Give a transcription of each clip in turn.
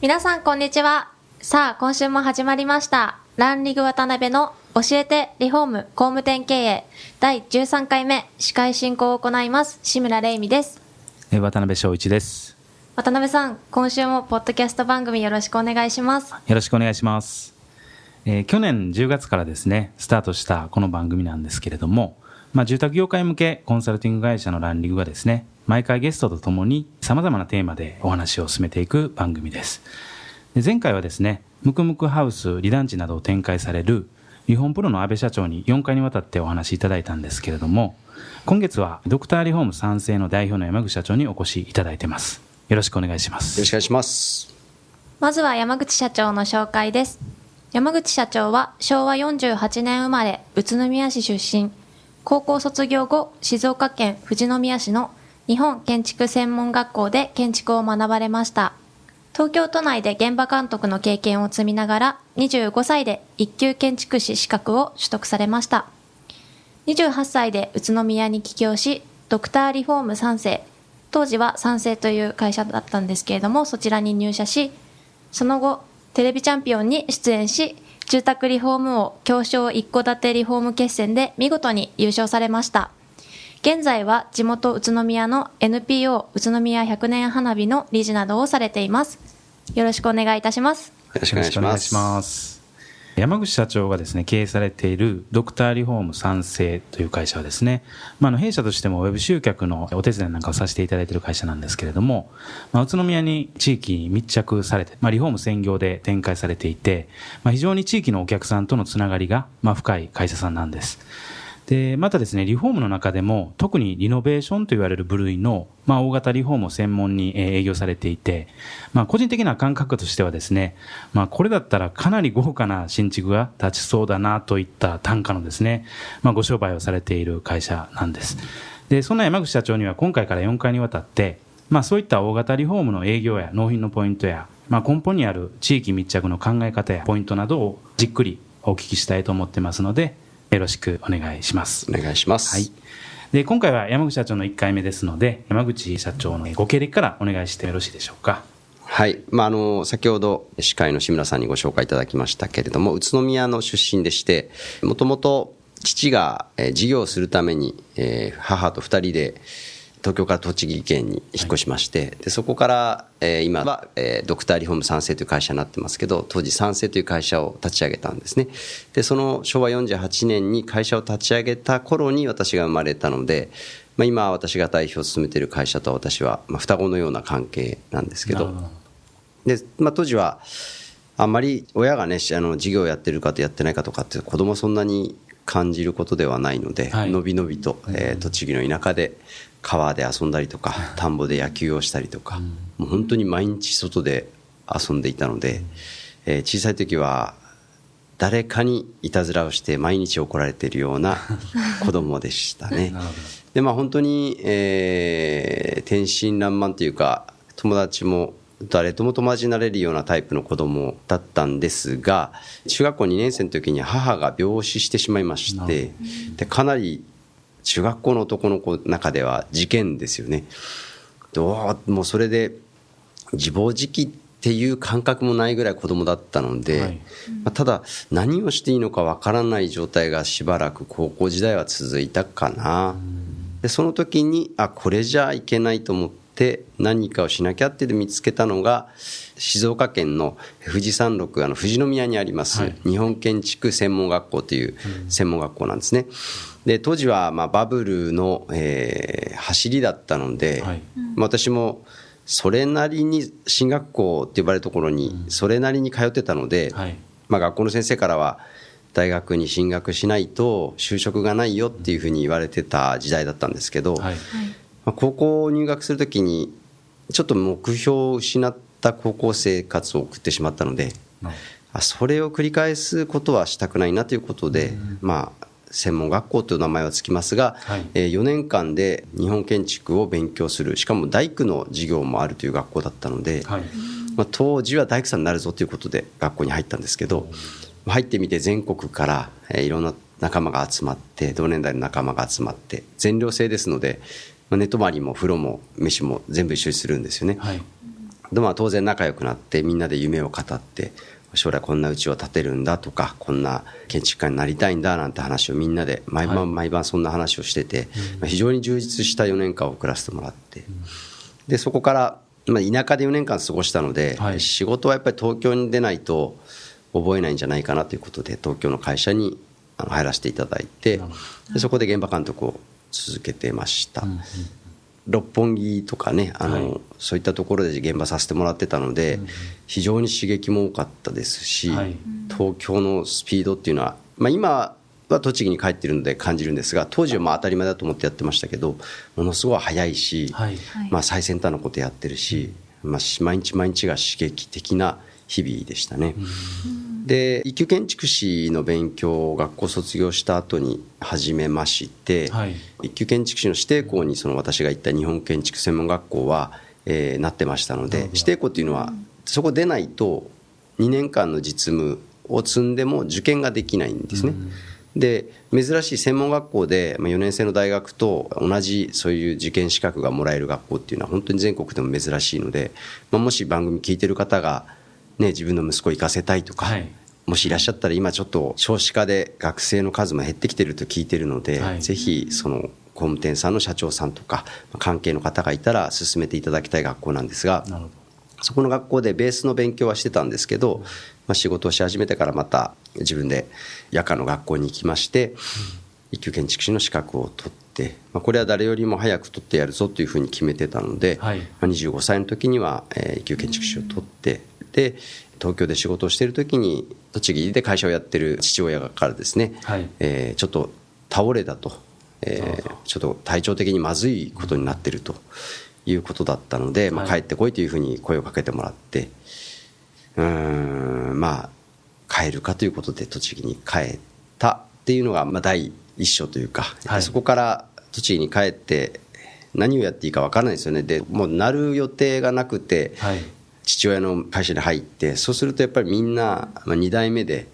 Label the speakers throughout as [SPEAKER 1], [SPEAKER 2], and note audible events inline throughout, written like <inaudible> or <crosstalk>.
[SPEAKER 1] 皆さんこんにちはさあ今週も始まりましたランリグ渡辺の教えてリフォーム工務店経営第13回目司会進行を行います志村玲美です
[SPEAKER 2] え渡辺翔一です。
[SPEAKER 1] 渡辺さん今週もポッドキャスト番組よろしくお願いします
[SPEAKER 2] よろしくお願いします。えー去年10月からですね、スタートしたこの番組なんですけれども、まあ、住宅業界向けコンサルティング会社のランリングがですね、毎回ゲストとともに様々なテーマでお話を進めていく番組です。で前回はですね、ムクムクハウス、リ団地などを展開される日本プロの安倍社長に4回にわたってお話しいただいたんですけれども、今月はドクターリフォーム賛成の代表の山口社長にお越しいただいてます。よろしくお願いします。
[SPEAKER 3] よろしくお願いします。
[SPEAKER 1] まずは山口社長の紹介です。山口社長は昭和48年生まれ、宇都宮市出身。高校卒業後、静岡県富士宮市の日本建築専門学校で建築を学ばれました。東京都内で現場監督の経験を積みながら、25歳で一級建築士資格を取得されました。28歳で宇都宮に帰郷し、ドクターリフォーム3世、当時は三世という会社だったんですけれども、そちらに入社し、その後、テレビチャンピオンに出演し、住宅リフォーム王強商一戸建てリフォーム決戦で見事に優勝されました。現在は地元宇都宮の NPO 宇都宮100年花火の理事などをされています。よろしくお願いいたします。
[SPEAKER 3] よろしくお願いします。
[SPEAKER 2] ます山口社長がですね経営されているドクターリフォーム賛成という会社はですね、まあ、の弊社としてもウェブ集客のお手伝いなんかをさせていただいている会社なんですけれども、まあ、宇都宮に地域に密着されて、まあ、リフォーム専業で展開されていて、まあ、非常に地域のお客さんとのつながりが、まあ、深い会社さんなんです。で、またですね、リフォームの中でも、特にリノベーションと言われる部類の、まあ、大型リフォームを専門に営業されていて、まあ、個人的な感覚としてはですね、まあ、これだったらかなり豪華な新築が立ちそうだなといった単価のですね、まあ、ご商売をされている会社なんです。で、そんな山口社長には今回から4回にわたって、まあ、そういった大型リフォームの営業や納品のポイントや、まあ、根本にある地域密着の考え方やポイントなどをじっくりお聞きしたいと思ってますので、よろしくお願いします。
[SPEAKER 3] お願いします。
[SPEAKER 2] はい。で、今回は山口社長の1回目ですので、山口社長のご経歴からお願いしてよろしいでしょうか。
[SPEAKER 3] はい。まあ、あの、先ほど司会の志村さんにご紹介いただきましたけれども、宇都宮の出身でして、もともと父がえー事業をするために、えー母と二人で東京から栃木県に引っ越しまして、でそこから、えー今は、えードクターリフォーム三世という会社になってますけど、当時三世という会社を立ち上げたんですね。で、その昭和48年に会社を立ち上げた頃に私が生まれたので、まあ、今私が代表を務めている会社と私は、まあ、双子のような関係なんですけど、で、まあ、当時はあんまり親がねしあの事業をやってるかとやってないかとかって子供はそんなに感じることではないので、
[SPEAKER 2] はい。
[SPEAKER 3] のびのびと、えー栃木の田舎で川で遊んだりとか田んぼで野球をしたりとか、もう本当に毎日外で遊んでいたので、えー小さい時は誰かにいたずらをして毎日怒られているような <laughs> 子供でしたね。でまあ本当に、えー天真爛漫というか友達も誰とも友達になれるようなタイプの子供だったんですが中学校2年生の時に母が病死してしまいましてでかなり中学校の男の子の中では事件ですよね。どうもうそれで自暴自棄っていう感覚もないぐらい子供だったので、
[SPEAKER 2] はい
[SPEAKER 3] まあ、ただ何をしていいのかわからない状態がしばらく高校時代は続いたかな。でその時にあこれじゃいけないと思って何かをしなきゃってで見つけたのが静岡県の富士山麓あの富士宮にあります、
[SPEAKER 2] はい
[SPEAKER 3] 日本建築専門学校という専門学校なんですね。で当時はまあバブルの、えー走りだったので、
[SPEAKER 2] はい。
[SPEAKER 3] まあ私もそれなりに進学校って呼ばれるところにそれなりに通ってたので、
[SPEAKER 2] はい。
[SPEAKER 3] まあ、学校の先生からは大学に進学しないと就職がないよっていうふうに言われてた時代だったんですけど、
[SPEAKER 2] はい。
[SPEAKER 3] まあ、高校入学するときにちょっと目標を失った高校生活を送ってしまったので、あそれを繰り返すことはしたくないなということで、まあ、専門学校という名前はつきますが、はい、えー、4年間で日本建築を勉強するしかも大工の授業もあるという学校だったので、はい、まあ、当時は大工さんになるぞということで学校に入ったんですけど入ってみて全国から、えー、いろんな仲間が集まって同年代の仲間が集まって全寮制ですので、まあ、寝泊まりも風呂も飯も全部一緒にするんですよね。はい、でまあ、当然仲良くなってみんなで夢を語って将来こんな家を建てるんだとかこんな建築家になりたいんだなんて話をみんなで毎晩毎晩そんな話をしてて、まあ、非常に充実した4年間を送らせてもらって。でそこから、まあ、田舎で4年間過ごしたので、はい、仕事はやっぱり東京に出ないと覚えないんじゃないかなということで東京の会社に入らせていただいてでそこで現場監督を続けてました。うんうん六本木とかねあの、はい、そういったところで現場させてもらってたので、うん、非常に刺激も多かったですし、はい、東京のスピードっていうのは、まあ、今は栃木に帰ってるので感じるんですが当時はまあ当たり前だと思ってやってましたけどものすごい速いし、はい、まあ、最先端のことやってるし、まあ、毎日毎日が刺激的な日々でしたね。うんで一級建築士の勉強を学校卒業した後に始めまして、はい、一級建築士の指定校にその私が行った日本建築専門学校は、えー、なってましたので指定校っていうのはそこ出ないと2年間の実務を積んでも受験ができないんですね。で珍しい専門学校で4年生の大学と同じそういう受験資格がもらえる学校っていうのは本当に全国でも珍しいので、まあ、もし番組聞いてる方がね、自分の息子を行かせたいとか、はい、もしいらっしゃったら今ちょっと少子化で学生の数も減ってきてると聞いてるので、はい、ぜひその工務店さんの社長さんとか関係の方がいたら進めていただきたい学校なんですがそこの学校でベースの勉強はしてたんですけど、まあ、仕事をし始めてからまた自分で夜間の学校に行きまして、一級建築士の資格を取って、まあ、これは誰よりも早く取ってやるぞというふうに決めてたので、はい、まあ、25歳の時には、えー、一級建築士を取ってで東京で仕事をしている時に栃木で会社をやってる父親からですね、はい、えー、ちょっと倒れたと、えー、ちょっと体調的にまずいことになっているということだったので、まあ、帰ってこいというふうに声をかけてもらってうんまあ帰るかということで栃木に帰ったっていうのが、まあ、第一章というか、はい、そこから栃木に帰って何をやっていいか分からないですよね。でもうなる予定がなくて、はい、父親の会社に入ってそうするとやっぱりみんな、まあ、2代目で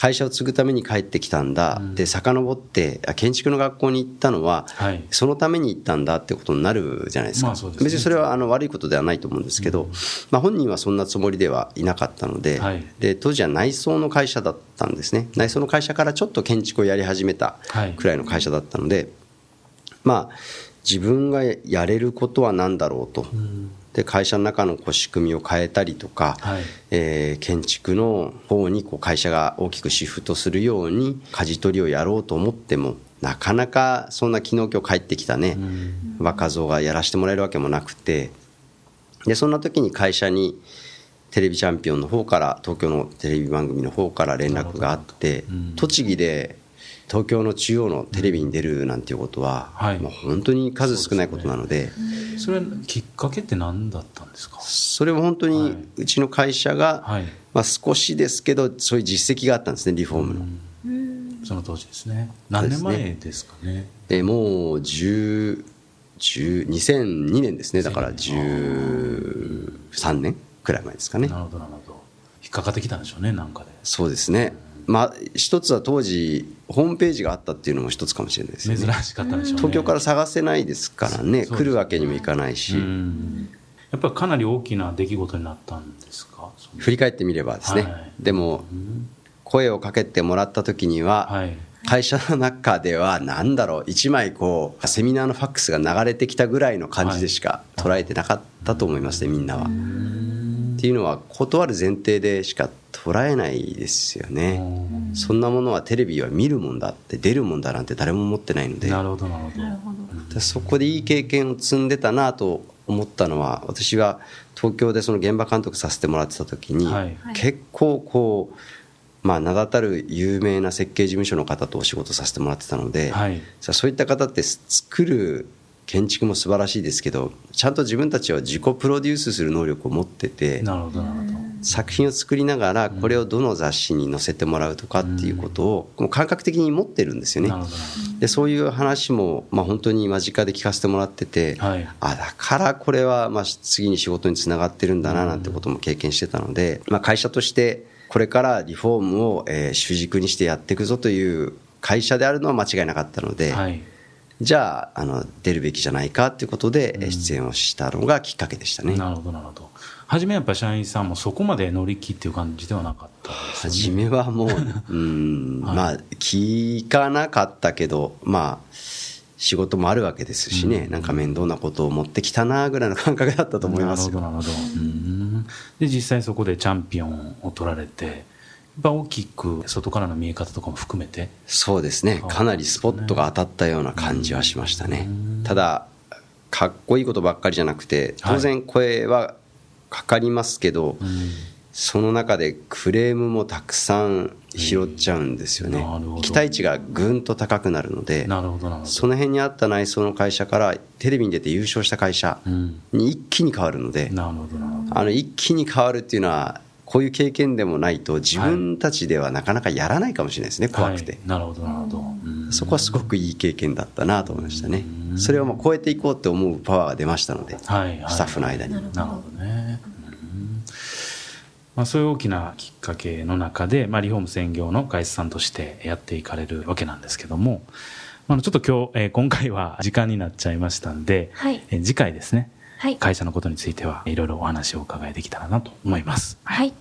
[SPEAKER 3] 会社を継ぐために帰ってきたんだ、うん、で遡って建築の学校に行ったのは、はい、そのために行ったんだってことになるじゃないですか、まあすね、別にそれはあの悪いことではないと思うんですけど、うん、まあ、本人はそんなつもりではいなかったのではい、で当時は内装の会社だったんですね。内装の会社からちょっと建築をやり始めたくらいの会社だったので、まあ自分がやれることは何だろうと。うんで会社の中のこう仕組みを変えたりとか、はい、えー、建築の方にこう会社が大きくシフトするように舵取りをやろうと思ってもなかなかそんな昨日今日帰ってきたね、若造がやらせてもらえるわけもなくて。でそんな時に会社にテレビチャンピオンの方から東京のテレビ番組の方から連絡があって、栃木で東京の中央のテレビに出るなんていうことは、はい、もう本当に数少ないことなので
[SPEAKER 2] それきっかけって何だったんですか？
[SPEAKER 3] それも本当にうちの会社が、はい、まあ、少しですけどそういう実績があったんですねリフォームの。
[SPEAKER 2] その当時ですね。何年前ですかね？
[SPEAKER 3] えもう10 2002年ですね。だから13年くらい前ですかね。
[SPEAKER 2] なるほどなるほど。引っかかってきたんでしょうねなんかで。
[SPEAKER 3] そうですね、まあ、一つは当時ホームページがあったっていうのも一つかもしれないですね。
[SPEAKER 2] 珍しかったでしょうね。
[SPEAKER 3] 東京から探せないですからね。来るわけにもいかないし。
[SPEAKER 2] やっぱりかなり大きな出来事になったんですか？
[SPEAKER 3] 振り返ってみればですね、はい、でも声をかけてもらった時には、はい。会社の中では何だろう。1枚こうセミナーのファックスが流れてきたぐらいの感じでしか捉えてなかったと思いますねみんなは。っていうのは断る前提でしか捉えないですよね。そんなものはテレビは見るもんだって出るもんだなんて誰も思ってないので。
[SPEAKER 2] なるほどなるほ
[SPEAKER 3] ど。そこでいい経験を積んでたなと思ったのは私は東京でその現場監督させてもらってた時に、はい、結構こうまあ名だたる有名な設計事務所の方とお仕事させてもらってたので、はい、そういった方って作る建築も素晴らしいですけどちゃんと自分たちは自己プロデュースする能力を持ってて
[SPEAKER 2] なるほどなるほど
[SPEAKER 3] 作品を作りながらこれをどの雑誌に載せてもらうとかっていうことをもう感覚的に持ってるんですよね。でそういう話も、まあ、本当に間近で聞かせてもらってて、
[SPEAKER 2] はい。
[SPEAKER 3] あだからこれはまあ次に仕事につながってるんだななんてことも経験してたので、まあ、会社としてこれからリフォームをえー主軸にしてやっていくぞという会社であるのは間違いなかったので、
[SPEAKER 2] どはい。
[SPEAKER 3] じゃああの出るべきじゃないかということでえー出演をしたのがきっかけでしたね。
[SPEAKER 2] なるほどなるほど初めやっぱ社員さんもそこまで乗り気っていう感じではなかった。ですよね
[SPEAKER 3] 初めはもう、うん、
[SPEAKER 2] はい
[SPEAKER 3] まあ、聞かなかったけど、まあ、仕事もあるわけですしね、なんか面倒なことを持ってきたなぐらいの感覚だったと思いますよ。
[SPEAKER 2] なるほどなるほどうん。で実際そこでチャンピオンを取られてやっぱ大きく外からの見え方とかも含めて。
[SPEAKER 3] そうですね、かなりスポットが当たったような感じはしましたね。ただ、かっこいいことばっかりじゃなくて、当然声はかかりますけど、その中でクレームもたくさん拾っちゃうんですよね。期待値がぐんと高くなるので、その辺にあった内装の会社からテレビに出て優勝した会社
[SPEAKER 2] うん。
[SPEAKER 3] に一気に変わるので、あの一気に変わるっていうのはこういう経験でもないと自分たちではなかなかやらないかもしれないですね、怖くて、
[SPEAKER 2] はいなるほどなるほど。うん。
[SPEAKER 3] そこはすごくいい経験だったなと思いましたね。それをまあ超えていこうって思うパワーが出ましたので、
[SPEAKER 2] はいはい。
[SPEAKER 3] スタッフの間に。
[SPEAKER 2] なるほどね、うんまあ、そういう大きなきっかけの中で、まあ、リフォーム専業の会社さんとしてやっていかれるわけなんですけども、まあ、ちょっと今日、えー今回は時間になっちゃいましたんで、
[SPEAKER 1] はい。
[SPEAKER 2] えー次回ですね
[SPEAKER 1] はい。
[SPEAKER 2] 会社のことについてはいろいろお話をお伺いできたらなと思います。
[SPEAKER 1] はい。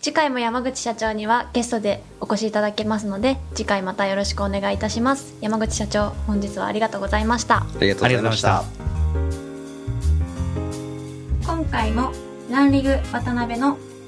[SPEAKER 1] 次回も山口社長にはゲストでお越しいただけますので次回またよろしくお願いいたします。山口社長本日はありがとうございました。
[SPEAKER 3] ありがとうございました。
[SPEAKER 1] 今回もランリグ渡辺の